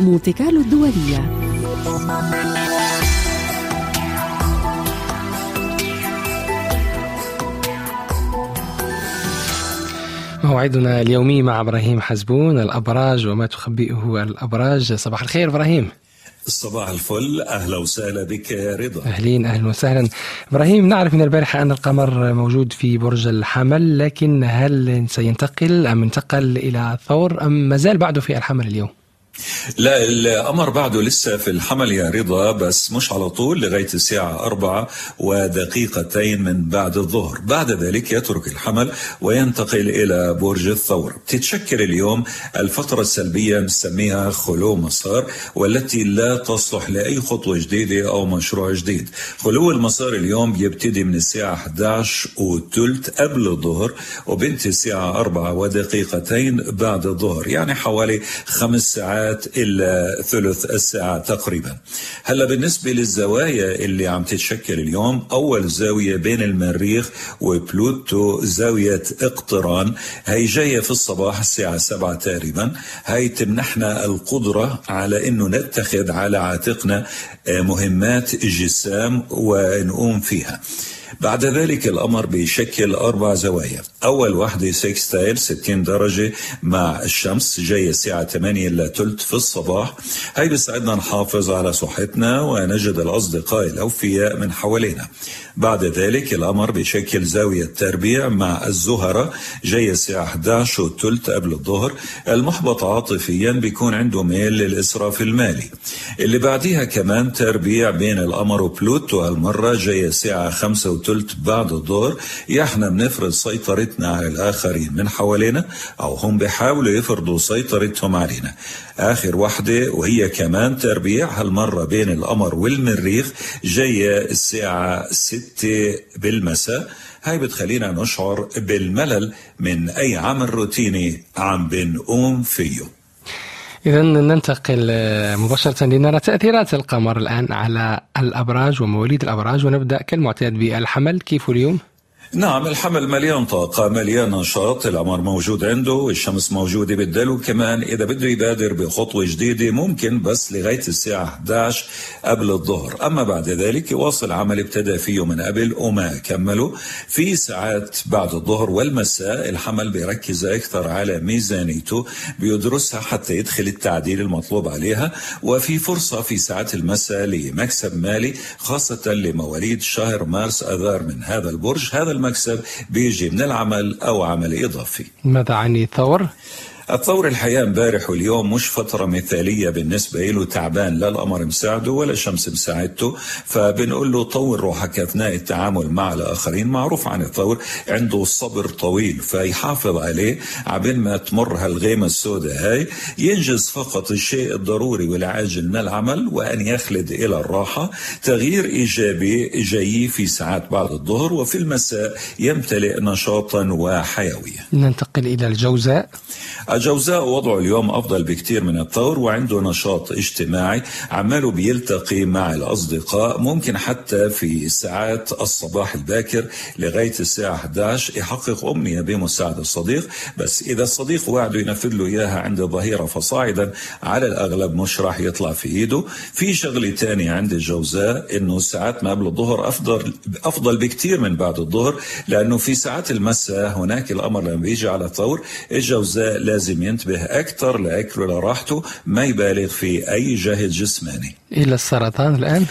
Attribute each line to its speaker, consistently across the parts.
Speaker 1: مونتي كارلو الدولية
Speaker 2: موعدنا اليومي مع إبراهيم حزبون الأبراج وما تخبئه الأبراج. صباح الخير إبراهيم.
Speaker 3: صباح الفل. أهلا وسهلا بك يا رضا.
Speaker 2: أهلين أهلا وسهلا. إبراهيم نعرف من البارحة أن القمر موجود في برج الحمل لكن هل سينتقل أم انتقل إلى الثور أم ما زال بعده في الحمل اليوم؟
Speaker 3: لا القمر بعده لسه في الحمل يا رضا بس مش على طول لغاية الساعة أربعة ودقيقتين من بعد الظهر. بعد ذلك يترك الحمل وينتقل إلى برج الثور. تتشكل اليوم الفترة السلبية نسميها خلو مسار والتي لا تصلح لأي خطوة جديدة أو مشروع جديد. خلو المسار اليوم بيبتدي من الساعة 11 وثلث قبل الظهر وبنتهي الساعة 4 ودقيقتين بعد الظهر. يعني حوالي خمس ساعات ساعات إلا ثلث الساعة تقريبا. هلا بالنسبة للزوايا اللي عم تتشكل اليوم أول زاوية بين المريخ وبلوتو زاوية اقتران. هي جاية في الصباح الساعة 7 تقريبا. هي تمنحنا القدرة على أنه نتخذ على عاتقنا مهمات جسام ونقوم فيها. بعد ذلك القمر بيشكل أربع زوايا. أول واحدة sextile 60 درجة مع الشمس جاية الساعة 8 إلا ثلث في الصباح. هي بيساعدنا نحافظ على صحتنا ونجد الأصدقاء الأوفياء من حوالينا. بعد ذلك القمر بيشكل زاوية تربيع مع الزهرة جاية الساعة 11 وثلث قبل الظهر. المحبط عاطفيا بيكون عنده ميل للإسراف المالي. اللي بعديها كمان تربيع بين القمر وبلوتو هالمرة جاية الساعة 5 وثلث بعد الظهر إحنا بنفرض سيطرتنا على الآخرين من حوالينا أو هم بيحاولوا يفرضوا سيطرتهم علينا. آخر واحدة وهي كمان تربيع هالمرة بين القمر والمريخ جاية الساعة 6 بالمساء. هاي بتخلينا نشعر بالملل من أي عمل روتيني عم بنقوم فيه.
Speaker 2: إذا ننتقل مباشرة لنرى تأثيرات القمر الآن على الأبراج ومواليد الأبراج ونبدأ كالمعتاد بالحمل كيف اليوم؟
Speaker 3: نعم الحمل مليان طاقة مليان نشاط القمر موجود عنده الشمس موجودة بالدلو كمان إذا بده يبادر بخطوة جديدة ممكن بس لغاية الساعة 11 قبل الظهر. أما بعد ذلك يواصل عمل ابتدى فيه من قبل وما كمله في ساعات بعد الظهر والمساء الحمل بيركز أكثر على ميزانيته بيدرسها حتى يدخل التعديل المطلوب عليها. وفي فرصة في ساعات المساء لمكسب مالي خاصة لمواليد شهر مارس أذار من هذا البرج. هذا المكسب بيجي من العمل أو عمل إضافي
Speaker 2: ماذا عن الثور؟
Speaker 3: الثور الحقيقة امبارح واليوم مش فترة مثالية بالنسبة له تعبان لا القمر مساعده ولا الشمس مساعدته. فبنقول له طور روحك أثناء التعامل مع الآخرين معروف عن الثور عنده صبر طويل فيحافظ عليه عبين ما تمر هالغيمة السوداء هاي. ينجز فقط الشيء الضروري والعاجل من العمل وأن يخلد إلى الراحة. تغيير إيجابي جاي في ساعات بعد الظهر وفي المساء يمتلئ نشاطا وحيوية
Speaker 2: ننتقل إلى الجوزاء
Speaker 3: الجوزاء وضعه اليوم أفضل بكتير من الثور وعنده نشاط اجتماعي عماله بيلتقي مع الأصدقاء ممكن حتى في ساعات الصباح الباكر لغاية الساعة 11 يحقق أمنية بمساعدة الصديق بس إذا الصديق وعده ينفذ له إياها عند الظهيرة فصاعدا على الأغلب مش راح يطلع في إيده. في شغلة تانية عند الجوزاء إنه ساعات ما قبل الظهر أفضل أفضل بكتير من بعد الظهر لأنه في ساعات المساء هناك الأمر لما بيجي على الثور الجوزاء لازم ينتبه أكثر لأكله لراحته ما يبالغ في أي جهد جسماني
Speaker 2: إلى السرطان الآن؟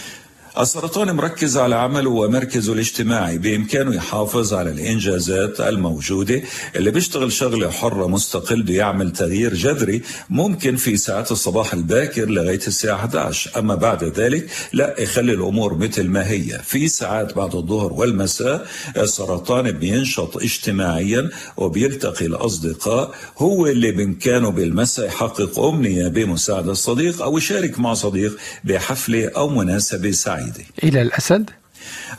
Speaker 3: السرطان مركز على عمله ومركزه الاجتماعي بإمكانه يحافظ على الإنجازات الموجودة. اللي بيشتغل شغلة حرة مستقل بده يعمل تغيير جذري ممكن في ساعات الصباح الباكر لغاية الساعة 11 أما بعد ذلك لا يخلي الأمور مثل ما هي. في ساعات بعد الظهر والمساء السرطان بينشط اجتماعيا وبيلتقي الأصدقاء. هو اللي بإمكانه بالمساء يحقق أمنية بمساعدة الصديق أو يشارك مع صديق بحفلة أو مناسبة سعيدة.
Speaker 2: إلى الأسد.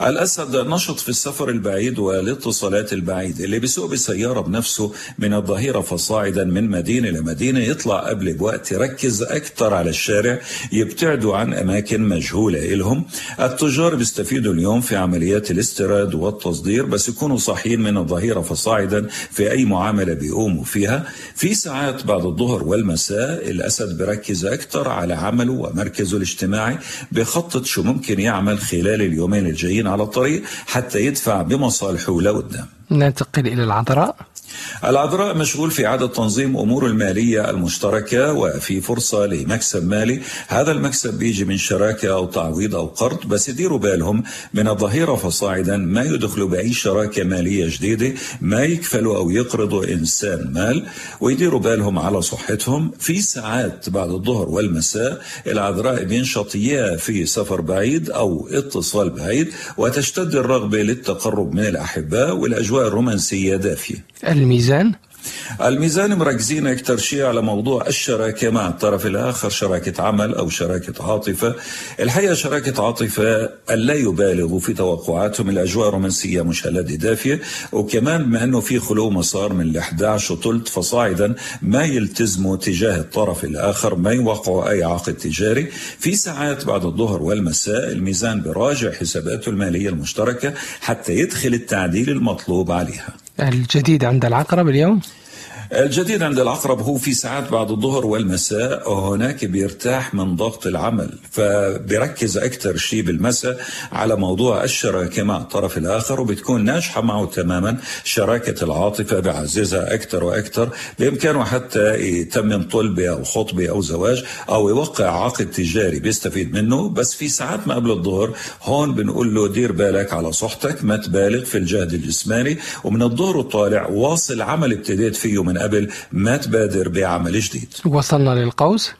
Speaker 3: الأسد نشط في السفر البعيد والاتصالات البعيدة اللي بيسوق بسيارة بنفسه من الظهيرة فصاعدا من مدينة لمدينة يطلع قبل بوقت يركز أكثر على الشارع يبتعدوا عن أماكن مجهولة إلهم. التجار بيستفيدوا اليوم في عمليات الاستيراد والتصدير بس يكونوا صاحيين من الظهيرة فصاعدا في أي معاملة بيقوموا فيها. في ساعات بعد الظهر والمساء الأسد بركز أكثر على عمله ومركزه الاجتماعي بخطط شو ممكن يعمل خلال اليومين الجايين على الطريق حتى يدفع بمصالحه لقدام
Speaker 2: ننتقل إلى العذراء.
Speaker 3: العذراء مشغول في إعادة تنظيم أموره المالية المشتركة وفي فرصة لمكسب مالي. هذا المكسب بيجي من شراكة أو تعويض أو قرض بس يديروا بالهم من الظهيرة فصاعدا ما يدخلوا بأي شراكة مالية جديدة ما يكفلوا أو يقرضوا إنسان مال ويديروا بالهم على صحتهم. في ساعات بعد الظهر والمساء العذراء بينشط في سفر بعيد أو اتصال بعيد وتشتد الرغبة للتقرب من الأحباء والأجواء الرومانسية دافية.
Speaker 2: الميزان؟
Speaker 3: الميزان مركزين أكثر شيء على موضوع الشراكة مع الطرف الآخر شراكة عمل أو شراكة عاطفة. الحقيقة شراكة عاطفة لا يبالغوا في توقعاتهم الأجواء الرومانسية مش هلادي دافية. وكمان بما أنه في خلو مسار من ال 11 وثلث فصاعدا ما يلتزموا تجاه الطرف الآخر ما يوقعوا أي عقد تجاري. في ساعات بعد الظهر والمساء الميزان براجع حساباته المالية المشتركة حتى يدخل التعديل المطلوب عليها.
Speaker 2: الجديد عند العقرب اليوم.
Speaker 3: الجديد عند العقرب هو في ساعات بعد الظهر والمساء هناك بيرتاح من ضغط العمل فبيركز أكثر شيء بالمساء على موضوع الشراكة مع الطرف الآخر وبتكون ناجحة معه تماما شراكة العاطفة بعززها أكثر وأكثر بإمكانه حتى يتمم طلبة أو خطبة أو زواج أو يوقع عقد تجاري بيستفيد منه. بس في ساعات ما قبل الظهر هون بنقول له دير بالك على صحتك ما تبالغ في الجهد الجسماني ومن الظهر وطالع واصل عمل ابتديت فيه من قبل ما تبادر بعمل جديد.
Speaker 2: وصلنا للقوس.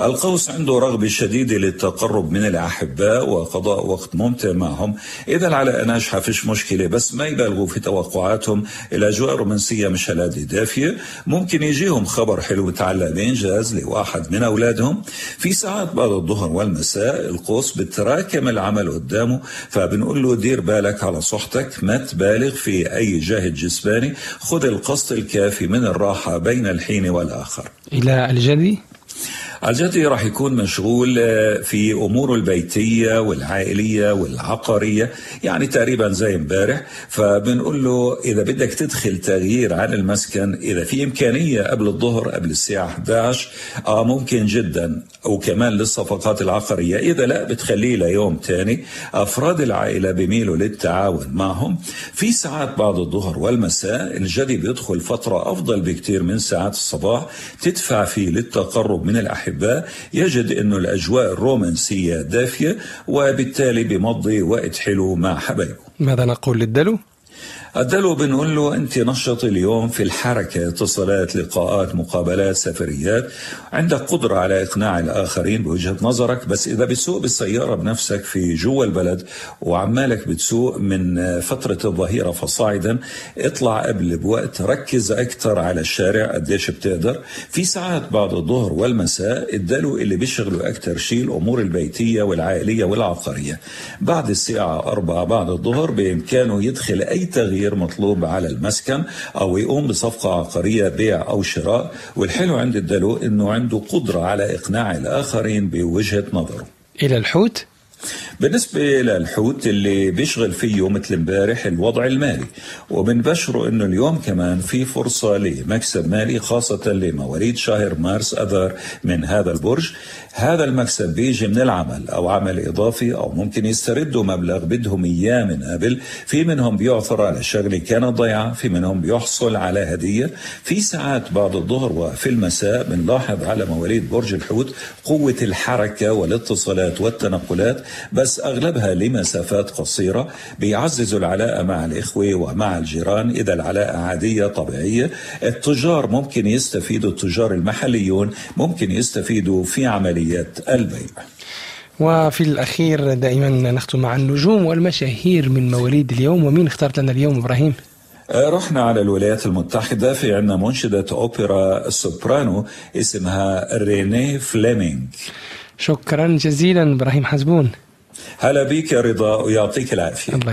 Speaker 3: القوس عنده رغبة شديدة للتقرب من الأحباء وقضاء وقت ممتع معهم. إذا العلاقة ناجحة فيش مشكلة بس ما يبالغوا في توقعاتهم الأجواء الرومانسية مش هلادي دافية. ممكن يجيهم خبر حلو يتعلق بإنجاز لواحد من أولادهم. في ساعات بعد الظهر والمساء القوس بتراكم العمل قدامه فبنقول له دير بالك على صحتك ما تبالغ في أي جاهد جسماني. خذ القسط الكافي من الراحة بين الحين والآخر.
Speaker 2: إلى الجدي؟
Speaker 3: الجدي راح يكون مشغول في أموره البيتية والعائلية والعقارية يعني تقريبا زي امبارح. فبنقول له إذا بدك تدخل تغيير عن المسكن إذا في إمكانية قبل الظهر قبل الساعة 11 آه ممكن جدا. وكمان للصفقات العقارية. إذا لا بتخليه ليوم ثاني أفراد العائلة بيميلوا للتعاون معهم. في ساعات بعد الظهر والمساء الجدي بيدخل فترة أفضل بكثير من ساعات الصباح تدفع فيه للتقرب من الأحباء الأحباء يجد أن الأجواء الرومانسية دافية وبالتالي بمضي وقت حلو مع حبايبه
Speaker 2: ماذا نقول للدلو؟
Speaker 3: الدلو بنقول له أنت نشط اليوم في الحركة اتصالات لقاءات مقابلات سفريات. عندك قدرة على إقناع الآخرين بوجهة نظرك بس إذا بتسوق بالسيارة بنفسك في جوا البلد وعمالك بتسوق من فترة الظهيرة فصاعدا اطلع قبل بوقت ركز أكثر على الشارع قديش بتقدر. في ساعات بعد الظهر والمساء الدلو اللي بيشغلوا أكثر شيء الأمور البيتية والعائلية والعقارية. بعد الساعة 4 بعد الظهر بإمكانه يدخل أي تغيير مطلوب على المسكن أو يقوم بصفقة عقارية بيع أو شراء. والحلو عند الدلو إنه عنده قدرة على إقناع الآخرين بوجهة نظره.
Speaker 2: إلى الحوت؟
Speaker 3: بالنسبة للحوت اللي بيشغل فيه مثل امبارح الوضع المالي وبنبشره إنه اليوم كمان في فرصة لمكسب مالي خاصة لمواليد شهر مارس أذار من هذا البرج. هذا المكسب بيجي من العمل أو عمل إضافي أو ممكن يستردوا مبلغ بدهم إياه من قبل. في منهم بيعثر على شغلة كانت ضيعة في منهم بيحصل على هدية. في ساعات بعد الظهر وفي المساء بنلاحظ على مواليد برج الحوت قوة الحركة والاتصالات والتنقلات. بس أغلبها لمسافات قصيرة بيعززوا العلاقة مع الإخوة ومع الجيران. إذا العلاقة عادية طبيعية. التجار ممكن يستفيدوا التجار المحليون ممكن يستفيدوا في عمليات البيع.
Speaker 2: وفي الأخير دائما نختم مع النجوم والمشاهير من مواليد اليوم. ومين اخترت لنا اليوم إبراهيم؟
Speaker 3: رحنا على الولايات المتحدة. في عندنا منشدة أوبرا سوبرانو اسمها ريني فليمينج
Speaker 2: شكرا جزيلا إبراهيم حزبون.
Speaker 3: هلا بك يا رضا ويعطيك العافية.
Speaker 2: الله